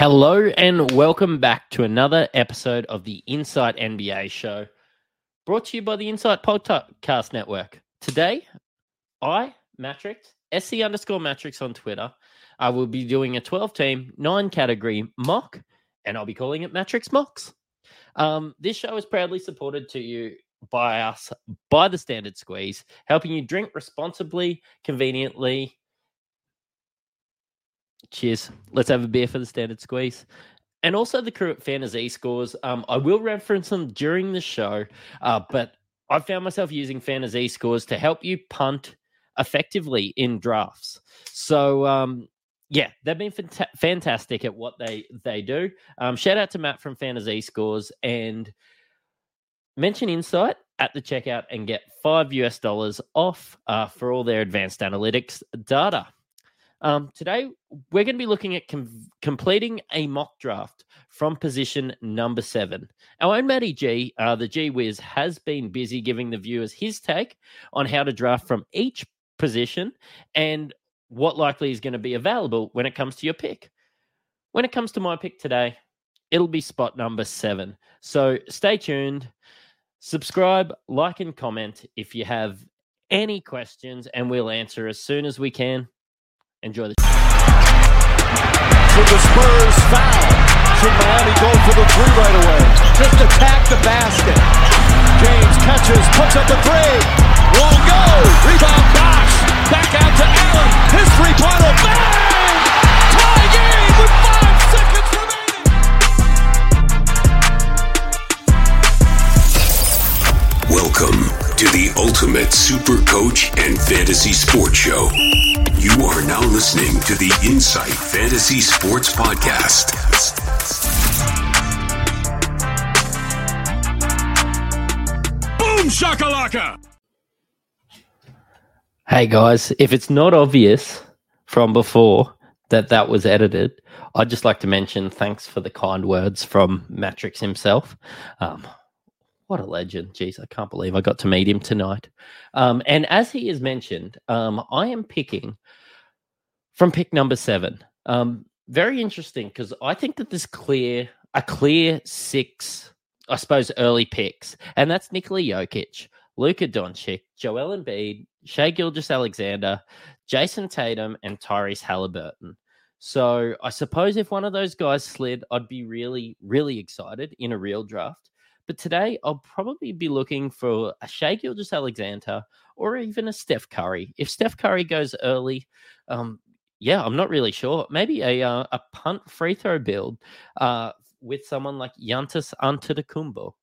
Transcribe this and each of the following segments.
Hello and welcome back to another episode of the Insight NBA show, brought to you by the Insight Podcast Network. Today, I, Mattrix, SC underscore Mattrix on Twitter, I will be doing a 12 team, nine category mock, and I'll be calling it Mattrix Mocks. Um, this show is proudly supported to you by us, by the Standard Squeeze, helping you drink responsibly, conveniently, Cheers. Let's have a beer for the standard squeeze. And also the at FantaZScores. Um, I will reference them during the show, uh, but I found myself using FantaZScores to help you punt effectively in drafts. So um, yeah, they've been fant- fantastic at what they they do. Um, shout out to Matt from FantaZScores and mention Insight at the checkout and get five US dollars off uh, for all their advanced analytics data. Um, today, we're going to be looking at com- completing a mock draft from position number seven. Our own Matty G, uh, the G Wiz, has been busy giving the viewers his take on how to draft from each position and what likely is going to be available when it comes to your pick. When it comes to my pick today, it'll be spot number seven. So stay tuned, subscribe, like, and comment if you have any questions, and we'll answer as soon as we can. Enjoy the. For the Spurs foul. Should Miami go for the three right away? Just attack the basket. James catches, puts up the three. Won't go. Rebound Bosh. Back out to Allen. His three-pointer. Bang! Tie game with five seconds remaining. Welcome to the Ultimate Super Coach and Fantasy Sports Show. You are now listening to the Insight Fantasy Sports Podcast. Boom shakalaka! Hey guys, if it's not obvious from before that that was edited, I'd just like to mention thanks for the kind words from Mattrix himself. Um, what a legend. Jeez, I can't believe I got to meet him tonight. Um, and as he has mentioned, um, I am picking from pick number seven. Um, very interesting because I think that there's clear a clear six, I suppose, early picks, and that's Nikola Jokic, Luka Doncic, Joel Embiid, Shai Gilgis Alexander, Jayson Tatum, and Tyrese Halliburton. So I suppose if one of those guys slid, I'd be really, really excited in a real draft. But today, I'll probably be looking for a Shai Gilgeous-Alexander or even a Steph Curry. If Steph Curry goes early, um, yeah, I'm not really sure. Maybe a uh, a punt free throw build uh, with someone like Giannis Antetokounmpo.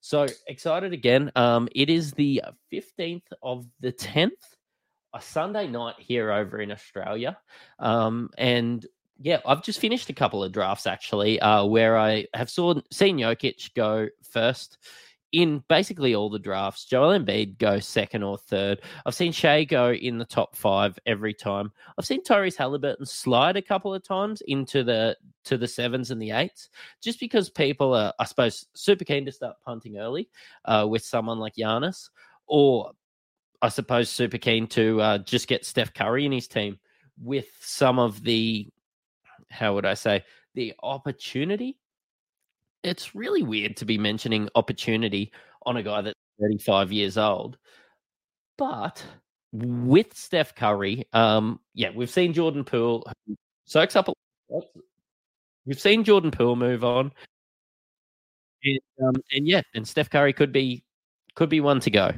So excited again. Um, it is the 15th of the 10th, a Sunday night here over in Australia. Um, and yeah, I've just finished a couple of drafts actually, uh, where I have saw, seen Jokic go first in basically all the drafts. Joel Embiid go second or third. I've seen Shai go in the top five every time. I've seen Tyrese Halliburton slide a couple of times into the to the sevens and the eights, just because people are, I suppose, super keen to start punting early uh, with someone like Giannis, or I suppose super keen to uh, just get Steph Curry in his team with some of the how would I say, the opportunity. It's really weird to be mentioning opportunity on a guy that's 35 years old. But with Steph Curry, um, yeah, we've seen Jordan Poole soaks up a lot. We've seen Jordan Poole move on. And, um, and yeah, and Steph Curry could be could be one to go.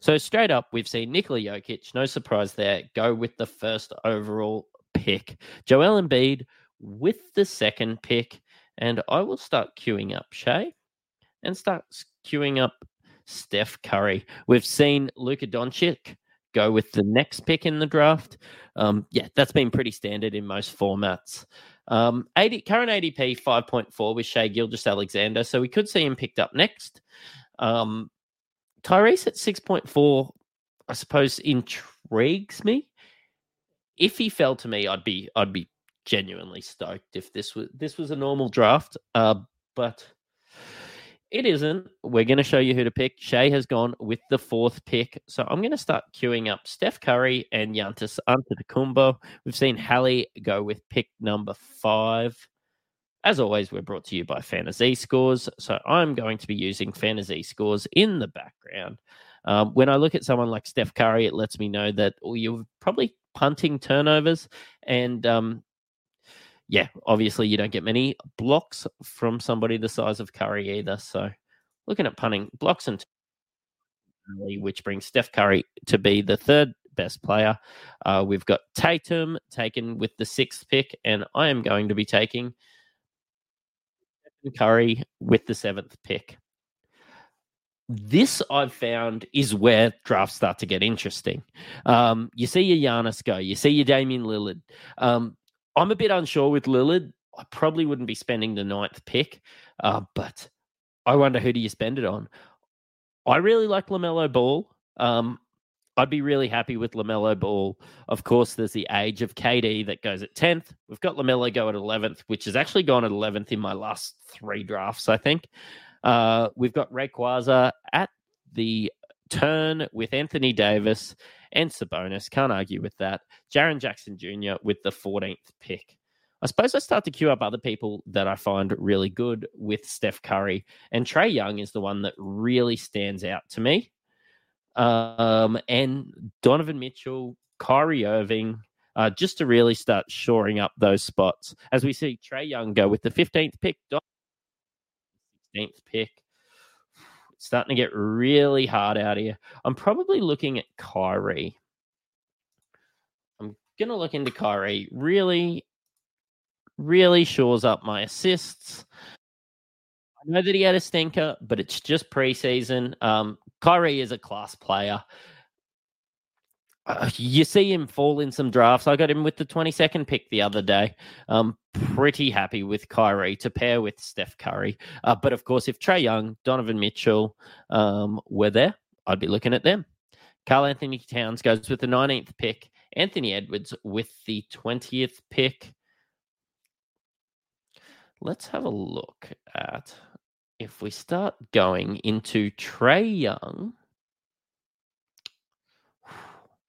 So straight up, we've seen Nikola Jokic, no surprise there, go with the first overall pick. Joel Embiid with the second pick. And I will start queuing up Shai and start queuing up Steph Curry. We've seen Luka Doncic go with the next pick in the draft. Um, yeah, that's been pretty standard in most formats. Um, 80, current ADP 5.4 with Shai Gilgeous-Alexander, so we could see him picked up next. Um, Tyrese at 6.4, I suppose, intrigues me. If he fell to me, I'd be I'd be genuinely stoked if this was this was a normal draft. Uh, but it isn't. We're going to show you who to pick. Shai has gone with the fourth pick, so I'm going to start queuing up Steph Curry and Giannis Antetokounmpo. We've seen Hallie go with pick number five. As always, we're brought to you by FantaZScores. So I'm going to be using FantaZScores in the background. Um, when I look at someone like Steph Curry, it lets me know that oh, you're probably punting turnovers. And um, yeah, obviously, you don't get many blocks from somebody the size of Curry either. So looking at punting blocks and which brings Steph Curry to be the third best player. Uh, we've got Tatum taken with the sixth pick, and I am going to be taking Curry with the seventh pick. This I've found is where drafts start to get interesting. Um, you see your Giannis go, you see your Damian Lillard. Um, I'm a bit unsure with Lillard. I probably wouldn't be spending the ninth pick, uh, but I wonder who do you spend it on. I really like LaMelo Ball. Um, I'd be really happy with LaMelo Ball. Of course, there's the age of KD that goes at 10th. We've got LaMelo go at 11th, which has actually gone at 11th in my last three drafts, I think. Uh, we've got Rayquaza at the turn with Anthony Davis and Sabonis. Can't argue with that. Jaren Jackson Jr. with the 14th pick. I suppose I start to queue up other people that I find really good with Steph Curry. And Trae Young is the one that really stands out to me um, and Donovan Mitchell, Kyrie Irving, uh, just to really start shoring up those spots. As we see Trae Young go with the 15th pick, 16th pick. Starting to get really hard out here. I'm probably looking at Kyrie. I'm going to look into Kyrie. Really, really shores up my assists. I know that he had a stinker, but it's just preseason. Um, Kyrie is a class player. Uh, you see him fall in some drafts. I got him with the 22nd pick the other day. I'm pretty happy with Kyrie to pair with Steph Curry. Uh, but of course, if Trae Young, Donovan Mitchell um, were there, I'd be looking at them. Karl-Anthony Towns goes with the 19th pick. Anthony Edwards with the 20th pick. Let's have a look at if we start going into Trae Young,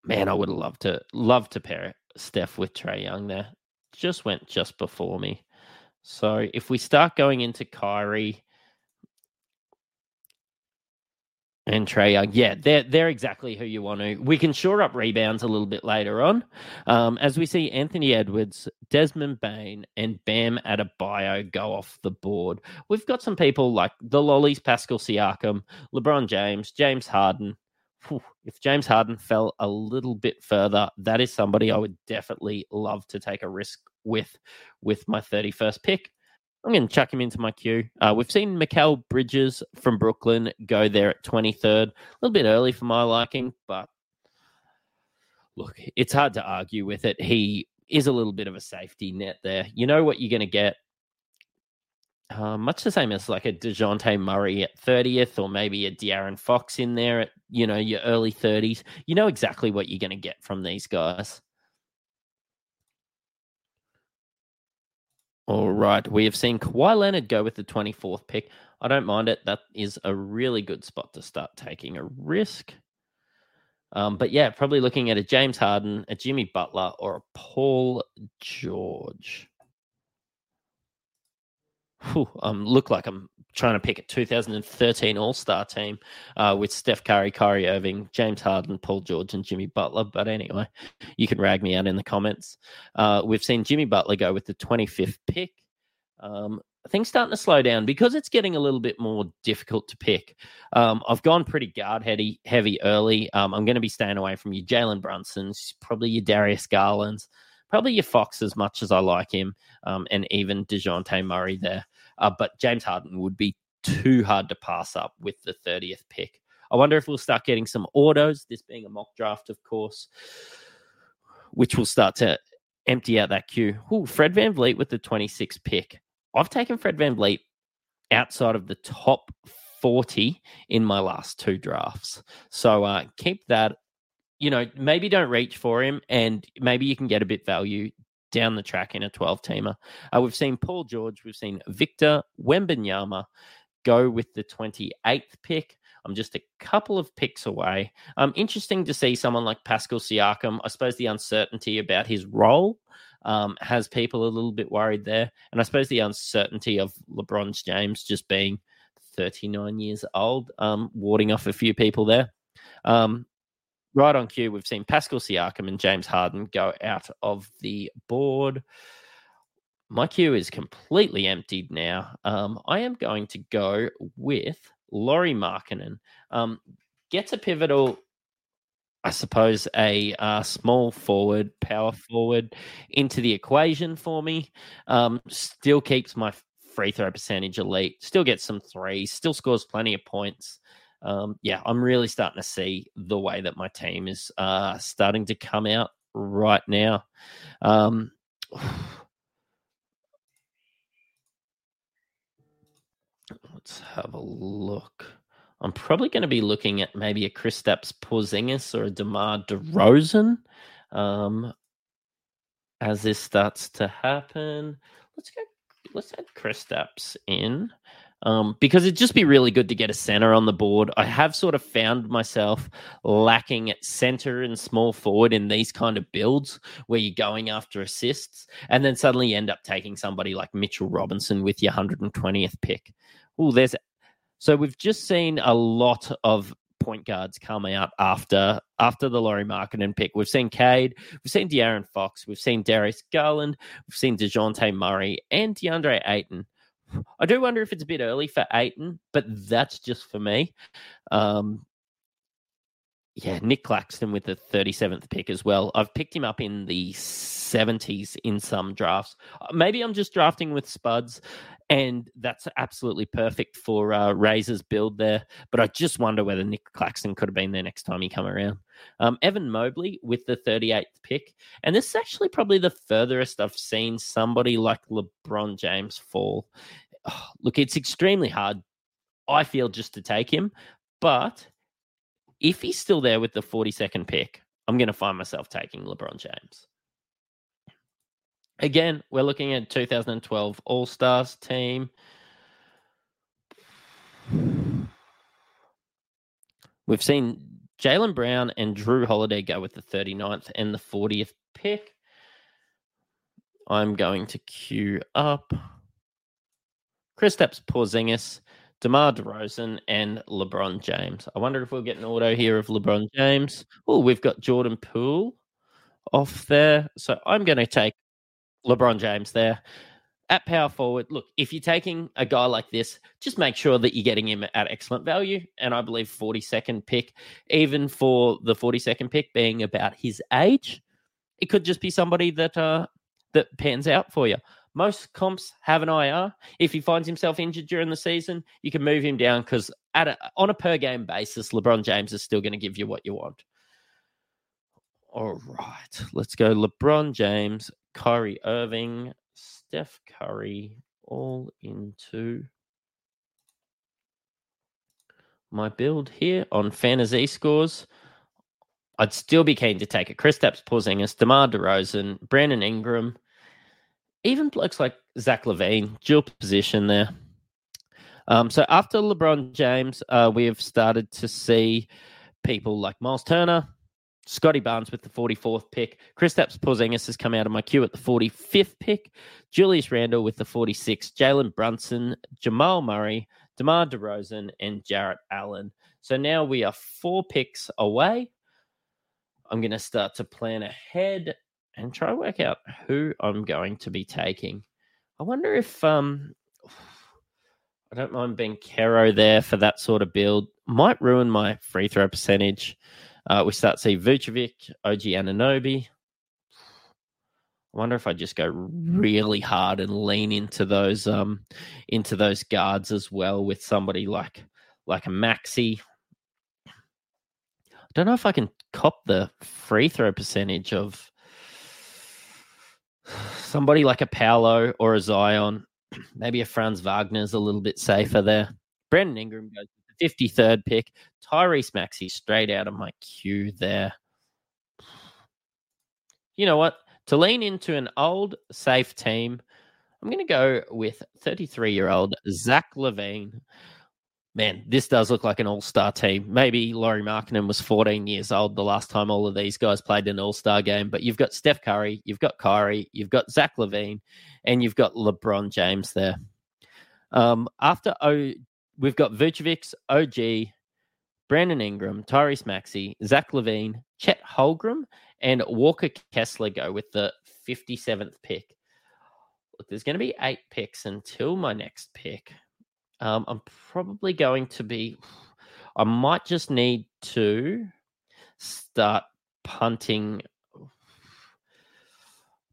man, I would have loved to love to pair Steph with Trae Young there. Just went just before me. So if we start going into Kyrie, and Trae Young. Yeah, they're they're exactly who you want to. We can shore up rebounds a little bit later on, um, as we see Anthony Edwards, Desmond Bane, and Bam Adebayo go off the board. We've got some people like the Lollies, Pascal Siakam, LeBron James, James Harden. If James Harden fell a little bit further, that is somebody I would definitely love to take a risk with with my 31st pick. I'm going to chuck him into my queue. Uh, we've seen Mikal Bridges from Brooklyn go there at 23rd. A little bit early for my liking, but look, it's hard to argue with it. He is a little bit of a safety net there. You know what you're going to get. Uh, much the same as like a Dejounte Murray at 30th, or maybe a De'Aaron Fox in there at, you know, your early 30s. You know exactly what you're going to get from these guys. All right. We have seen Kawhi Leonard go with the 24th pick. I don't mind it. That is a really good spot to start taking a risk. Um, but yeah, probably looking at a James Harden, a Jimmy Butler, or a Paul George. Whew, um, look like I'm trying to pick a 2013 All Star team uh, with Steph Curry, Kyrie Irving, James Harden, Paul George, and Jimmy Butler. But anyway, you can rag me out in the comments. Uh, we've seen Jimmy Butler go with the 25th pick. Um, things starting to slow down because it's getting a little bit more difficult to pick. Um, I've gone pretty guard heavy, heavy early. Um, I'm going to be staying away from your Jalen Brunsons, probably your Darius Garlands, probably your Fox as much as I like him, um, and even Dejounte Murray there. Uh, but James Harden would be too hard to pass up with the 30th pick. I wonder if we'll start getting some autos, this being a mock draft, of course, which will start to empty out that queue. Ooh, Fred Van VanVleet with the 26th pick. I've taken Fred Van VanVleet outside of the top 40 in my last two drafts. So uh, keep that, you know, maybe don't reach for him and maybe you can get a bit value down the track in a 12 teamer. Uh, we've seen Paul George, we've seen Victor Wembanyama go with the 28th pick. I'm just a couple of picks away. Um, interesting to see someone like Pascal Siakam. I suppose the uncertainty about his role um, has people a little bit worried there. And I suppose the uncertainty of LeBron James just being 39 years old, um, warding off a few people there. Um, right on cue, we've seen Pascal Siakam and James Harden go out of the board. My queue is completely emptied now. Um, I am going to go with Lauri Markkanen. Um, gets a pivotal, I suppose, a uh, small forward, power forward into the equation for me. Um, still keeps my free throw percentage elite, still gets some threes, still scores plenty of points. Um, yeah, I'm really starting to see the way that my team is uh, starting to come out right now. Um, let's have a look. I'm probably going to be looking at maybe a Kristaps Porzingis or a DeMar DeRozan um, as this starts to happen. Let's go. Let's add Kristaps in um, because it'd just be really good to get a center on the board. I have sort of found myself lacking at center and small forward in these kind of builds where you're going after assists and then suddenly you end up taking somebody like Mitchell Robinson with your 120th pick. Oh, there's so we've just seen a lot of point guards come out after after the Lauri Markkanen pick. We've seen Cade, we've seen De'Aaron Fox, we've seen Darius Garland, we've seen DeJounte Murray and DeAndre Ayton. I do wonder if it's a bit early for Ayton, but that's just for me. Um, yeah, Nick Claxton with the 37th pick as well. I've picked him up in the 70s in some drafts. Uh, maybe I'm just drafting with Spuds, and that's absolutely perfect for uh, Razor's build there. But I just wonder whether Nick Claxton could have been there next time he come around. Um, Evan Mobley with the 38th pick, and this is actually probably the furthest I've seen somebody like LeBron James fall. Oh, look, it's extremely hard. I feel just to take him, but if he's still there with the 42nd pick, I'm going to find myself taking LeBron James. Again, we're looking at 2012 All Stars team. We've seen Jaylen Brown and Jrue Holiday go with the 39th and the 40th pick. I'm going to queue up Kristaps Porzingis DeMar DeRozan and LeBron James. I wonder if we'll get an auto here of LeBron James. Oh, we've got Jordan Poole off there. So I'm going to take LeBron James there. At power forward, look, if you're taking a guy like this, just make sure that you're getting him at excellent value. And I believe 42nd pick, even for the 42nd pick being about his age, it could just be somebody that uh, that pans out for you. Most comps have an IR. If he finds himself injured during the season, you can move him down because at a, on a per game basis, LeBron James is still going to give you what you want. All right, let's go. LeBron James, Kyrie Irving, Steph Curry, all into my build here on FantaZScores. I'd still be keen to take a Kristaps Porzingis, DeMar DeRozan, Brandon Ingram, even blokes like Zach LaVine, dual position there. Um, so after LeBron James, uh, we have started to see people like Miles Turner, Scottie Barnes with the 44th pick. Kristaps Porzingis has come out of my queue at the 45th pick. Julius Randle with the 46th. Jalen Brunson, Jamal Murray, DeMar DeRozan, and Jarrett Allen. So now we are four picks away. I'm going to start to plan ahead and try to work out who I'm going to be taking. I wonder if um I don't mind being Caro there for that sort of build. Might ruin my free throw percentage. Uh, we start see Vucevic, OG Anunoby. I wonder if I just go really hard and lean into those um into those guards as well with somebody like like a Maxey. I don't know if I can cop the free throw percentage of somebody like a Paolo or a Zion, maybe a Franz Wagner's a little bit safer there. Brandon Ingram goes with the 53rd pick. Tyrese Maxey straight out of my queue there. You know what? To lean into an old, safe team, I'm going to go with 33 year old Zach LaVine. Man, this does look like an all star team. Maybe Lauri Markkanen was 14 years old the last time all of these guys played an all star game, but you've got Steph Curry, you've got Kyrie, you've got Zach LaVine, and you've got LeBron James there. Um, after O, we've got Vucevic, OG, Brandon Ingram, Tyrese Maxey, Zach LaVine, Chet Holmgren, and Walker Kessler go with the 57th pick. Look, there's going to be eight picks until my next pick. Um, I'm probably going to be. I might just need to start punting.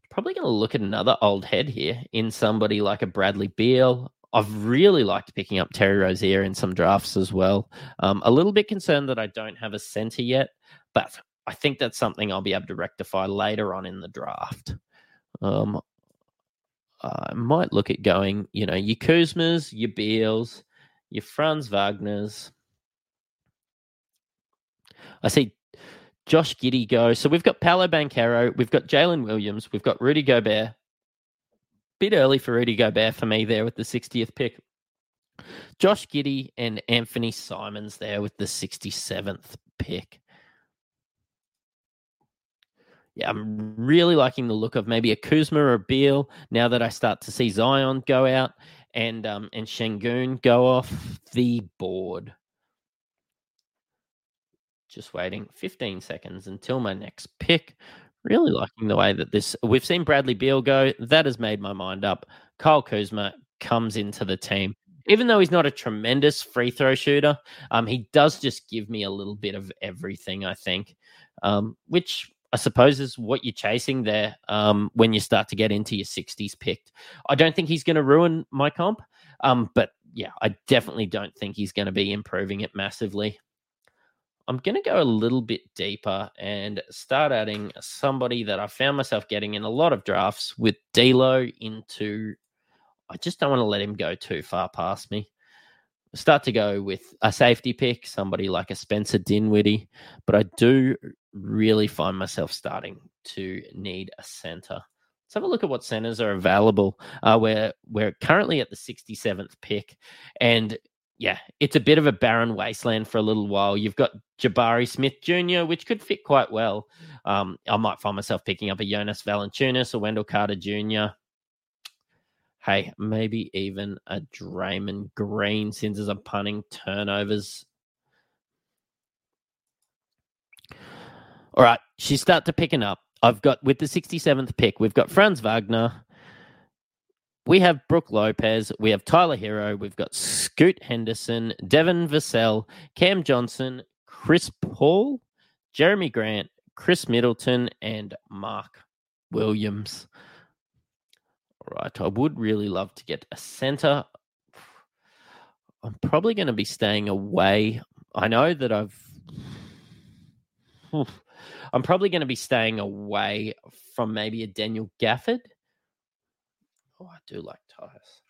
Probably going to look at another old head here in somebody like a Bradley Beal. I've really liked picking up Terry Rozier in some drafts as well. Um, a little bit concerned that I don't have a center yet, but I think that's something I'll be able to rectify later on in the draft. Um, I might look at going, you know, your Kuzmas, your Beals, your Franz Wagner's. I see Josh Giddey go. So we've got Paolo Banchero, we've got Jalen Williams, we've got Rudy Gobert. Bit early for Rudy Gobert for me there with the 60th pick. Josh Giddey and Anthony Simons there with the 67th pick yeah, I'm really liking the look of maybe a Kuzma or a Beal now that I start to see Zion go out and um, and Sengun go off the board. Just waiting 15 seconds until my next pick. Really liking the way that this we've seen Bradley Beal go. That has made my mind up. Kyle Kuzma comes into the team. Even though he's not a tremendous free throw shooter, um, he does just give me a little bit of everything, I think. Um, which I suppose is what you're chasing there um, when you start to get into your 60s picked. I don't think he's going to ruin my comp, um, but yeah, I definitely don't think he's going to be improving it massively. I'm going to go a little bit deeper and start adding somebody that I found myself getting in a lot of drafts with D'Lo into. I just don't want to let him go too far past me start to go with a safety pick, somebody like a Spencer Dinwiddie, but I do really find myself starting to need a center. Let's have a look at what centers are available. Uh, we're we're currently at the 67th pick, and yeah, it's a bit of a barren wasteland for a little while. You've got Jabari Smith Jr., which could fit quite well. Um, I might find myself picking up a Jonas Valanciunas or Wendell Carter Jr hey, maybe even a Draymond Green since there's a punting turnovers. All right, she start to picking up. I've got with the 67th pick, we've got Franz Wagner. We have Brook Lopez. We have Tyler Herro. We've got Scoot Henderson, Devin Vassell, Cam Johnson, Chris Paul, Jerami Grant, Khris Middleton, and Mark Williams. All right. I would really love to get a center. I'm probably going to be staying away. I know that I've. I'm probably going to be staying away from maybe a Daniel Gafford. Oh, I do like Tyus.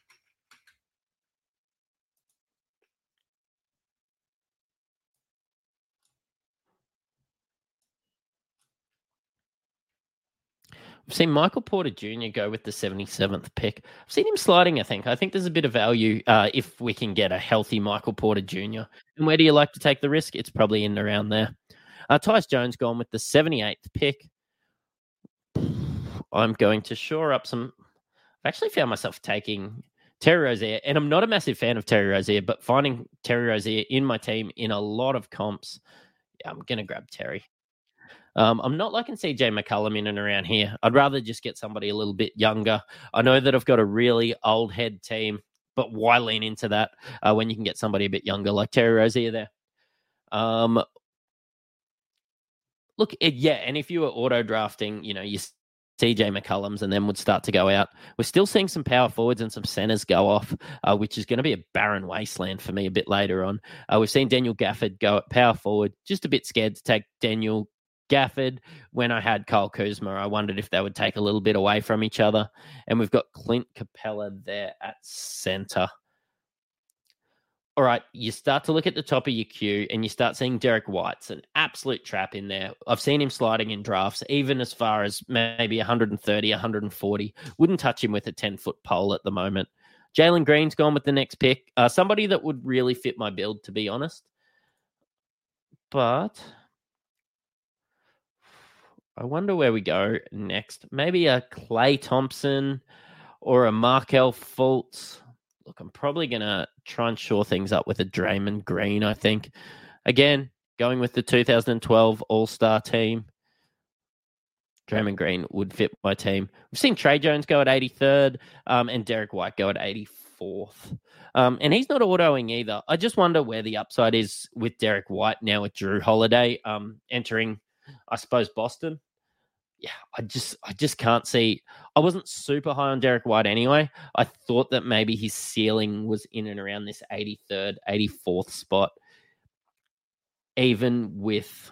We've seen Michael Porter Jr. go with the 77th pick. I've seen him sliding, I think. I think there's a bit of value uh, if we can get a healthy Michael Porter Jr. And where do you like to take the risk? It's probably in around there. Uh, Jones gone with the 78th pick. I'm going to shore up some. I've actually found myself taking Terry Rozier, and I'm not a massive fan of Terry Rozier, but finding Terry Rozier in my team in a lot of comps, yeah, I'm going to grab Terry. Um, I'm not liking CJ McCollum in and around here. I'd rather just get somebody a little bit younger. I know that I've got a really old head team, but why lean into that uh, when you can get somebody a bit younger like Terry Rozier there? Um, look, it, yeah, and if you were auto drafting, you know, you CJ McCollum's and then would start to go out. We're still seeing some power forwards and some centers go off, uh, which is going to be a barren wasteland for me a bit later on. Uh, we've seen Daniel Gafford go at power forward, just a bit scared to take Daniel Gafford. When I had Kyle Kuzma, I wondered if they would take a little bit away from each other. And we've got Clint Capela there at center. All right, you start to look at the top of your queue and you start seeing Derrick White's an absolute trap in there. I've seen him sliding in drafts, even as far as maybe 130, 140. Wouldn't touch him with a 10 foot pole at the moment. Jalen Green's gone with the next pick. Uh, somebody that would really fit my build, to be honest. But I wonder where we go next. Maybe a Klay Thompson or a Markelle Fultz. Look, I'm probably going to try and shore things up with a Draymond Green, I think. Again, going with the 2012 All Star team. Draymond Green would fit my team. We've seen Tre Jones go at 83rd um, and Derrick White go at 84th. Um, and he's not autoing either. I just wonder where the upside is with Derrick White now with Jrue Holiday um, entering, I suppose, Boston. Yeah, I just I just can't see. I wasn't super high on Derrick White anyway. I thought that maybe his ceiling was in and around this 83rd, 84th spot. Even with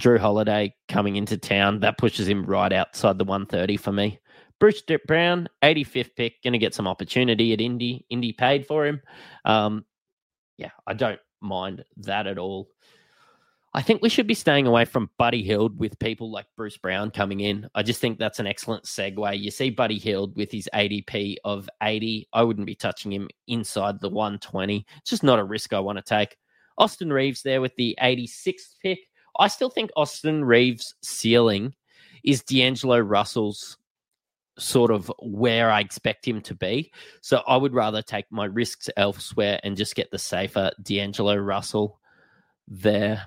Jrue Holiday coming into town, that pushes him right outside the 130 for me. Bruce Brown, 85th pick, going to get some opportunity at Indy. Indy paid for him. Um, yeah, I don't mind that at all. I think we should be staying away from Buddy Hield with people like Bruce Brown coming in. I just think that's an excellent segue. You see Buddy Hield with his ADP of 80. I wouldn't be touching him inside the 120. It's just not a risk I want to take. Austin Reaves there with the 86th pick. I still think Austin Reaves' ceiling is D'Angelo Russell's sort of where I expect him to be. So I would rather take my risks elsewhere and just get the safer D'Angelo Russell there.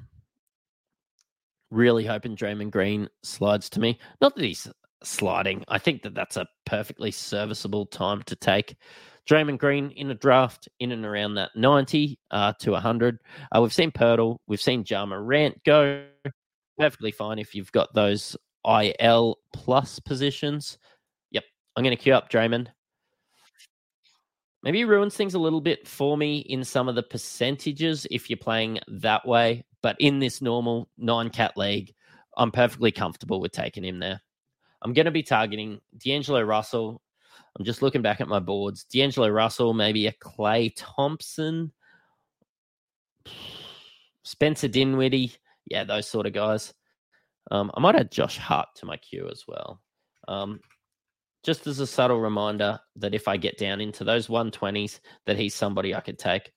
Really hoping Draymond Green slides to me. Not that he's sliding. I think that that's a perfectly serviceable time to take Draymond Green in a draft in and around that 90 uh, to 100. Uh, we've seen Poeltl, we've seen Ja Morant go perfectly fine if you've got those IL plus positions. Yep, I'm going to queue up Draymond. Maybe ruins things a little bit for me in some of the percentages if you're playing that way. But in this normal nine cat league, I'm perfectly comfortable with taking him there. I'm going to be targeting D'Angelo Russell, I'm just looking back at my boards. D'Angelo Russell, maybe a Klay Thompson, Spencer Dinwiddie. Yeah, those sort of guys. Um, I might add Josh Hart to my queue as well. Um, just as a subtle reminder that if I get down into those 120s, that he's somebody I could take.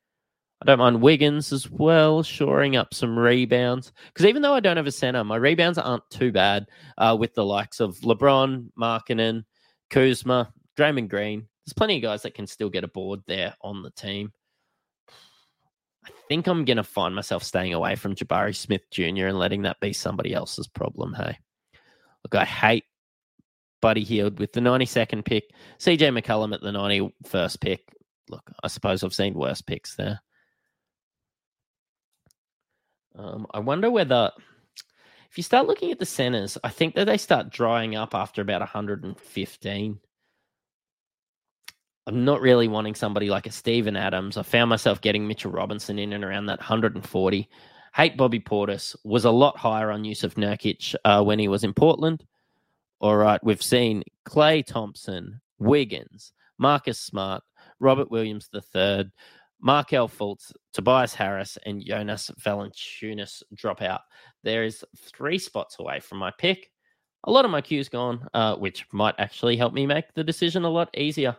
I don't mind Wiggins as well, shoring up some rebounds. Because even though I don't have a center, my rebounds aren't too bad uh, with the likes of LeBron, Markkanen, Kuzma, Draymond Green. There's plenty of guys that can still get a board there on the team. I think I'm going to find myself staying away from Jabari Smith Jr. and letting that be somebody else's problem. Hey, look, I hate Buddy Hield with the 92nd pick, CJ McCollum at the 91st pick. Look, I suppose I've seen worse picks there. Um, I wonder whether, if you start looking at the centers, I think that they start drying up after about 115. I'm not really wanting somebody like a Steven Adams. I found myself getting Mitchell Robinson in and around that 140. Hate Bobby Portis was a lot higher on Jusuf Nurkic uh, when he was in Portland. All right, we've seen Klay Thompson, Wiggins, Marcus Smart, Robert Williams III, Markelle Fultz, Tobias Harris, and Jonas Valanciunas drop out. There is three spots away from my pick. A lot of my queue's gone, uh, which might actually help me make the decision a lot easier.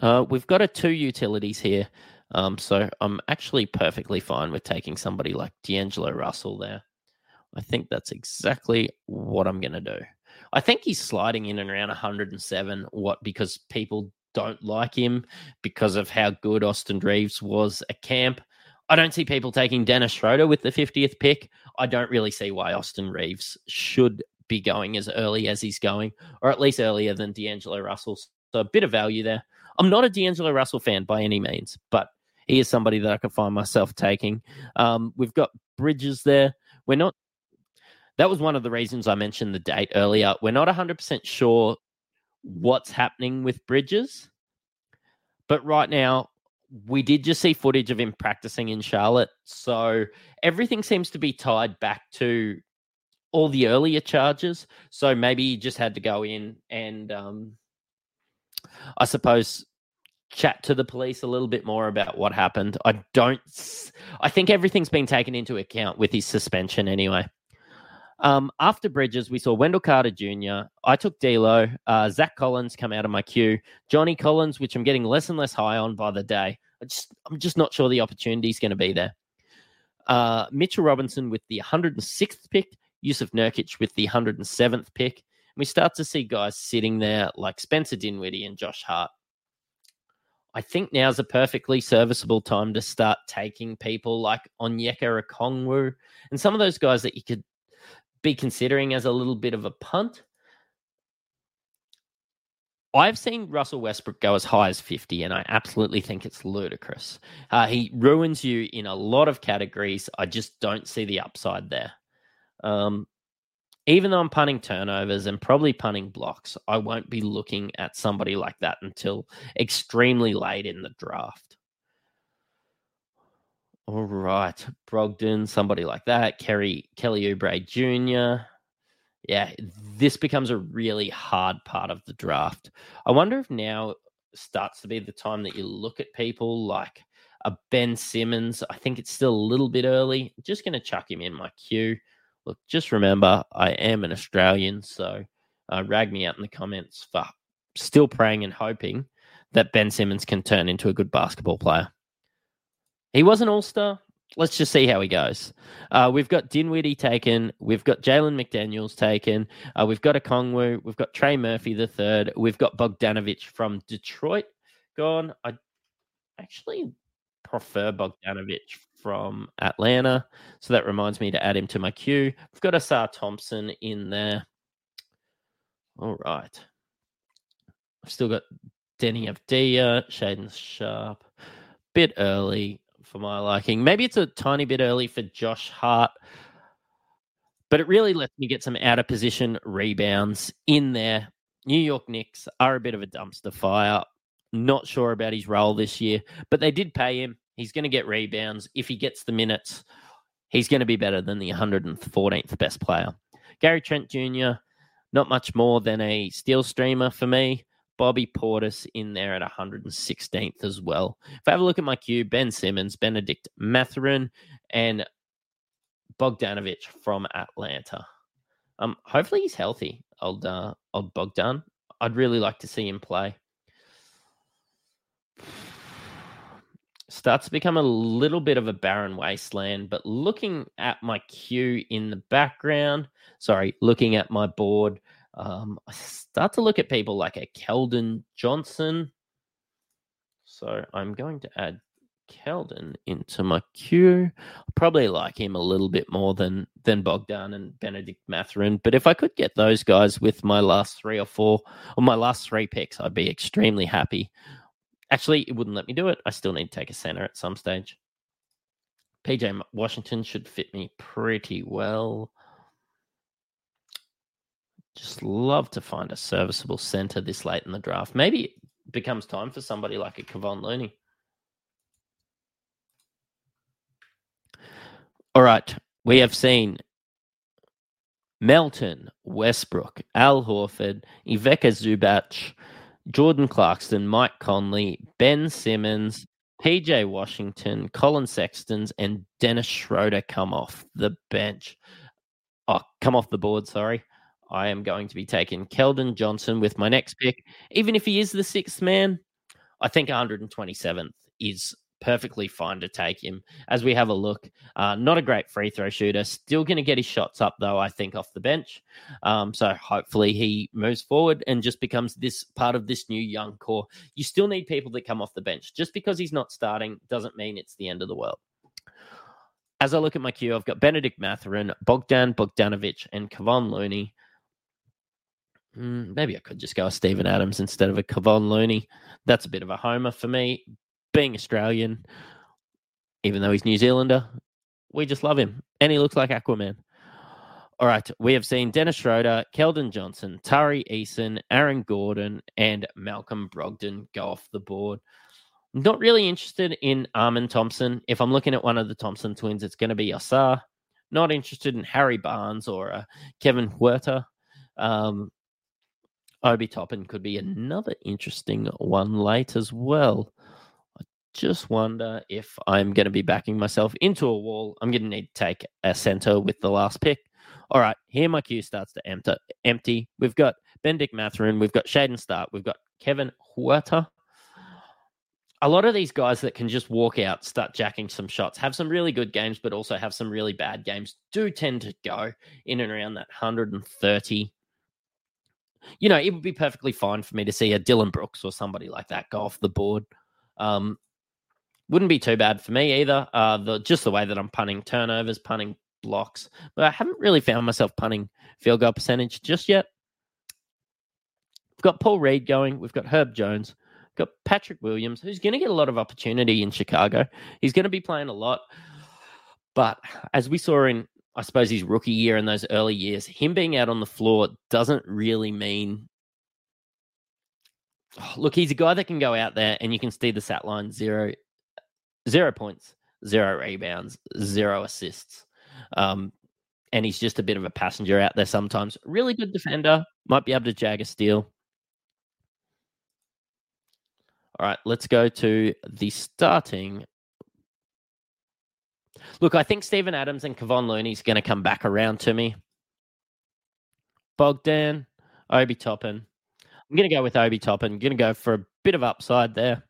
Uh, we've got a two utilities here. Um, so I'm actually perfectly fine with taking somebody like D'Angelo Russell there. I think that's exactly what I'm going to do. I think he's sliding in and around 107. What? Because people don't like him because of how good Austin Reaves was at camp. I don't see people taking Dennis Schroeder with the 50th pick. I don't really see why Austin Reaves should be going as early as he's going, or at least earlier than D'Angelo Russell. So a bit of value there. I'm not a D'Angelo Russell fan by any means, but he is somebody that I can find myself taking. Um, we've got Bridges there. We're not. That was one of the reasons I mentioned the date earlier. We're not 100% sure what's happening with Bridges, but right now we did just see footage of him practicing in Charlotte. So everything seems to be tied back to all the earlier charges. So maybe he just had to go in and, um, I suppose, chat to the police a little bit more about what happened. I don't. I think everything's been taken into account with his suspension anyway. Um, after Bridges, we saw Wendell Carter Jr. I took D'Lo, uh, Zach Collins come out of my queue, Johnny Collins, which I'm getting less and less high on by the day. I just, I'm just not sure the opportunity is going to be there. Uh, Mitchell Robinson with the 106th pick, Jusuf Nurkic with the 107th pick. We start to see guys sitting there like Spencer Dinwiddie and Josh Hart. I think now's a perfectly serviceable time to start taking people like Onyeka Okongwu and some of those guys that you could be considering as a little bit of a punt. I've seen Russell Westbrook go as high as 50, and I absolutely think it's ludicrous. Uh, he ruins you in a lot of categories. I just don't see the upside there. Um, even though I'm punting turnovers and probably punting blocks, I won't be looking at somebody like that until extremely late in the draft. All right, Brogdon, somebody like that. Kerry Kelly Oubre Jr. Yeah, this becomes a really hard part of the draft. I wonder if now starts to be the time that you look at people like a Ben Simmons. I think it's still a little bit early. Just going to chuck him in my queue. Look, just remember, I am an Australian, so uh, rag me out in the comments for still praying and hoping that Ben Simmons can turn into a good basketball player. He was an all star. Let's just see how he goes. Uh, we've got Dinwiddie taken. We've got Jalen McDaniels taken. Uh, we've got a Kongwu. We've got Trey Murphy the third. We've got Bogdanovich from Detroit gone. I actually prefer Bogdanovich from Atlanta. So that reminds me to add him to my queue. We've got Ausar Thompson in there. All right. I've still got Deni Avdija, Shaedon Sharpe, Bit early for my liking. Maybe it's a tiny bit early for Josh Hart, but it really lets me get some out of position rebounds in there. New York Knicks are a bit of a dumpster fire. Not sure about his role this year, but they did pay him. He's going to get rebounds. If he gets the minutes, he's going to be better than the 114th best player. Gary Trent Jr., not much more than a steal streamer for me. Bobby Portis in there at 116th as well. If I have a look at my queue, Ben Simmons, Bennedict Mathurin, and Bogdanovich from Atlanta. Um, hopefully he's healthy, old uh, old Bogdan. I'd really like to see him play. Starts to become a little bit of a barren wasteland, but looking at my queue in the background, sorry, looking at my board, um, I start to look at people like a Keldon Johnson. So I'm going to add Keldon into my queue. Probably like him a little bit more than than Bogdan and Bennedict Mathurin. But if I could get those guys with my last three or four or my last three picks, I'd be extremely happy. Actually, it wouldn't let me do it. I still need to take a center at some stage. PJ Washington should fit me pretty well. Just love to find a serviceable center this late in the draft. Maybe it becomes time for somebody like a Kevon Looney. All right, we have seen Melton, Westbrook, Al Horford, Ivica Zubac, Jordan Clarkson, Mike Conley, Ben Simmons, PJ Washington, Collin Sextons, and Dennis Schroeder come off the bench. Oh, come off the board, sorry. I am going to be taking Keldon Johnson with my next pick. Even if he is the sixth man, I think 127th is perfectly fine to take him as we have a look. Uh, not a great free throw shooter. Still going to get his shots up, though, I think, off the bench. Um, so hopefully he moves forward and just becomes this part of this new young core. You still need people that come off the bench. Just because he's not starting doesn't mean it's the end of the world. As I look at my queue, I've got Bennedict Mathurin, Bogdan Bogdanovich, and Kevon Looney. Mm, maybe I could just go with Steven Adams instead of a Kevon Looney. That's a bit of a homer for me. Being Australian, even though he's New Zealander, we just love him. And he looks like Aquaman. All right, we have seen Dennis Schroeder, Keldon Johnson, Tari Eason, Aaron Gordon, and Malcolm Brogdon go off the board. not really interested in Amen Thompson. If I'm looking at one of the Thompson twins, it's going to be Ausar. Not interested in Harry Barnes or uh, Kevin Huerter. Um, Obi Toppin could be another interesting one late as well. I just wonder if I'm going to be backing myself into a wall. I'm going to need to take a center with the last pick. All right, here my queue starts to empty. We've got Bennedict Mathurin, we've got Shaedon Start, we've got Kevin Huerter. A lot of these guys that can just walk out, start jacking some shots, have some really good games, but also have some really bad games, do tend to go in and around that 130. You know, it would be perfectly fine for me to see a Dillon Brooks or somebody like that go off the board. Um, wouldn't be too bad for me either. Uh, the just the way that I'm punting turnovers, punting blocks, but I haven't really found myself punting field goal percentage just yet. We've got Paul Reed going. We've got Herb Jones. We've got Patrick Williams, who's going to get a lot of opportunity in Chicago. He's going to be playing a lot. But as we saw in, I suppose, his rookie year and those early years, him being out on the floor doesn't really mean. Oh, look, he's a guy that can go out there and you can see the sat line zero, zero points, zero rebounds, zero assists. Um, and he's just a bit of a passenger out there sometimes. Really good defender, might be able to jag a steal. All right, let's go to the starting. Look, I think Steven Adams and Kevon Looney's going to come back around to me. Bogdan, Obi Toppin. I'm going to go with Obi Toppin. I'm going to go for a bit of upside there.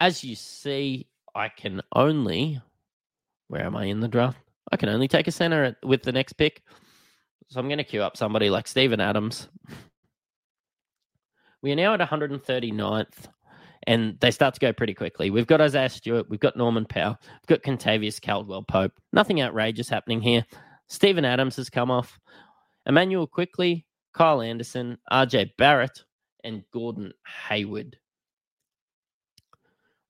As you see, I can only. Where am I in the draft? I can only take a center with the next pick. So I'm going to queue up somebody like Steven Adams. We are now at 139th, and they start to go pretty quickly. We've got Isaiah Stewart, we've got Norman Powell, we've got Kentavious Caldwell Pope. Nothing outrageous happening here. Steven Adams has come off. Immanuel Quickley, Kyle Anderson, RJ Barrett, and Gordon Hayward.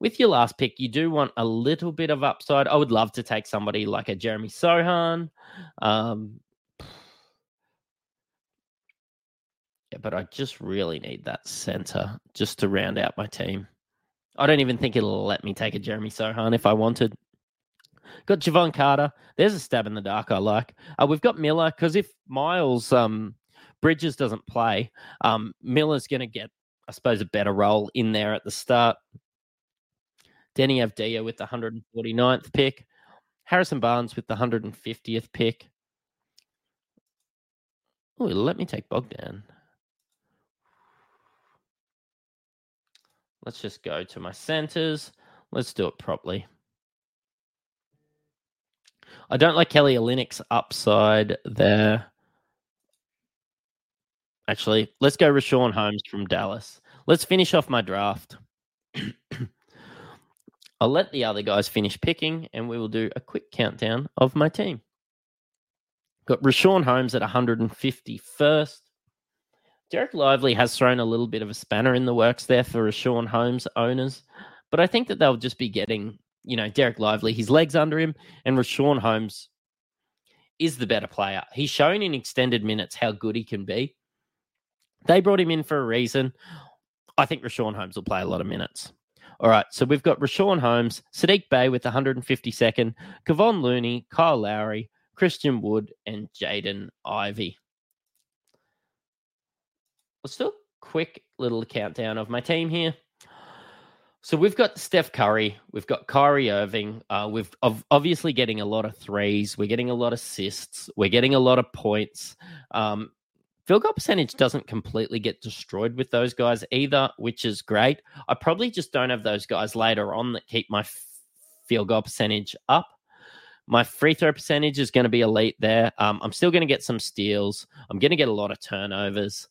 With your last pick, you do want a little bit of upside. I would love to take somebody like a Jeremy Sochan, um, Yeah, but I just really need that center just to round out my team. I don't even think it'll let me take a Jeremy Sochan if I wanted. Got Jevon Carter. There's a stab in the dark I like. Uh, we've got Miller because if Miles um, Bridges doesn't play, um, Miller's going to get, I suppose, a better role in there at the start. Deni Avdija with the 149th pick. Harrison Barnes with the 150th pick. Oh, let me take Bogdan. Let's just go to my centers. Let's do it properly. I don't like Kelly Olynyk's upside there. Actually, let's go Richaun Holmes from Dallas. Let's finish off my draft. I'll let the other guys finish picking and we will do a quick countdown of my team. Got Richaun Holmes at 151st. Dereck Lively has thrown a little bit of a spanner in the works there for Richaun Holmes owners, but I think that they'll just be getting, you know, Dereck Lively, his legs under him, and Richaun Holmes is the better player. He's shown in extended minutes how good he can be. They brought him in for a reason. I think Richaun Holmes will play a lot of minutes. All right, so we've got Richaun Holmes, Saddiq Bey with 152nd, Kevon Looney, Kyle Lowry, Christian Wood, and Jaden Ivey. Let's do a quick little countdown of my team here. So we've got Steph Curry, we've got Kyrie Irving, uh, we've obviously getting a lot of threes, we're getting a lot of assists, we're getting a lot of points. Um, field goal percentage doesn't completely get destroyed with those guys either, which is great. I probably just don't have those guys later on that keep my field goal percentage up. My free throw percentage is going to be elite there. Um, I'm still going to get some steals. I'm going to get a lot of turnovers.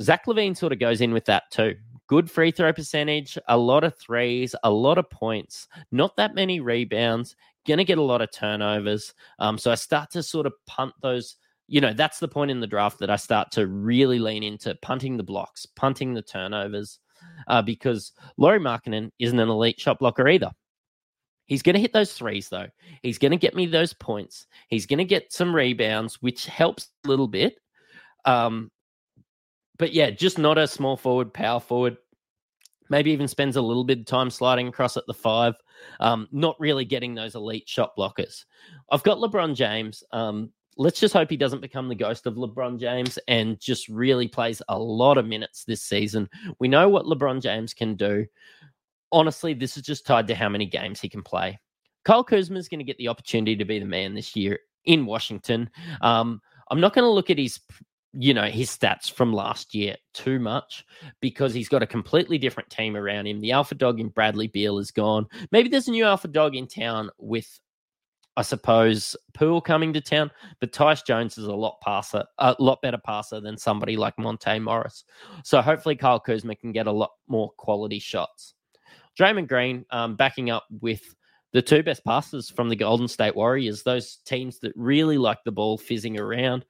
Zach LaVine sort of goes in with that too. Good free throw percentage, a lot of threes, a lot of points, not that many rebounds, going to get a lot of turnovers. Um, so I start to sort of punt those. You know, that's the point in the draft that I start to really lean into punting the blocks, punting the turnovers, uh, because Lauri Markkanen isn't an elite shot blocker either. He's going to hit those threes, though. He's going to get me those points. He's going to get some rebounds, which helps a little bit. Um, but yeah, just not a small forward, power forward. Maybe even spends a little bit of time sliding across at the five. Um, not really getting those elite shot blockers. I've got LeBron James. Um, let's just hope he doesn't become the ghost of LeBron James and just really plays a lot of minutes this season. We know what LeBron James can do. Honestly, this is just tied to how many games he can play. Kyle Kuzma is going to get the opportunity to be the man this year in Washington. Um, I'm not going to look at his you know his stats from last year too much because he's got a completely different team around him. The alpha dog in Bradley Beal is gone. Maybe there's a new alpha dog in town with, I suppose, Poole coming to town. But Tyus Jones is a lot passer, a lot better passer than somebody like Monte Morris. So hopefully Kyle Kuzma can get a lot more quality shots. Draymond Green um, backing up with the two best passers from the Golden State Warriors, those teams that really like the ball fizzing around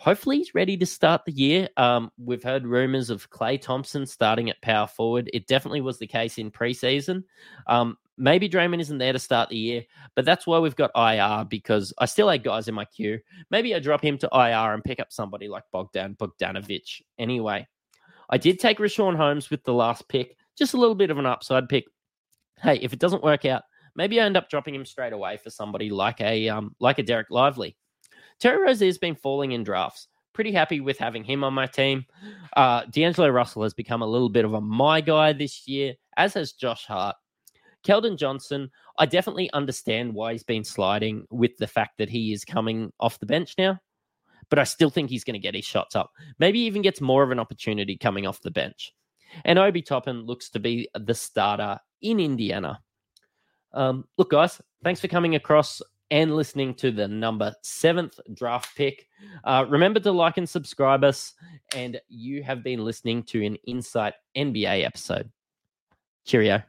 hopefully he's ready to start the year. Um, we've heard rumors of Klay Thompson starting at power forward. It definitely was the case in preseason. Um, maybe Draymond isn't there to start the year, but that's why we've got IR because I still had guys in my queue. Maybe I drop him to IR and pick up somebody like Bogdan Bogdanovich. Anyway, I did take Richaun Holmes with the last pick, just a little bit of an upside pick. Hey, if it doesn't work out, maybe I end up dropping him straight away for somebody like a um, like a Dereck Lively. Terry Rozier has been falling in drafts. Pretty happy with having him on my team. Uh, D'Angelo Russell has become a little bit of a my guy this year, as has Josh Hart. Keldon Johnson, I definitely understand why he's been sliding with the fact that he is coming off the bench now, but I still think he's going to get his shots up. Maybe even gets more of an opportunity coming off the bench. And Obi Toppin looks to be the starter in Indiana. Um, look, guys, thanks for coming across and listening to the number seventh draft pick. Uh, remember to like and subscribe us. And you have been listening to an Insight NBA episode. Cheerio.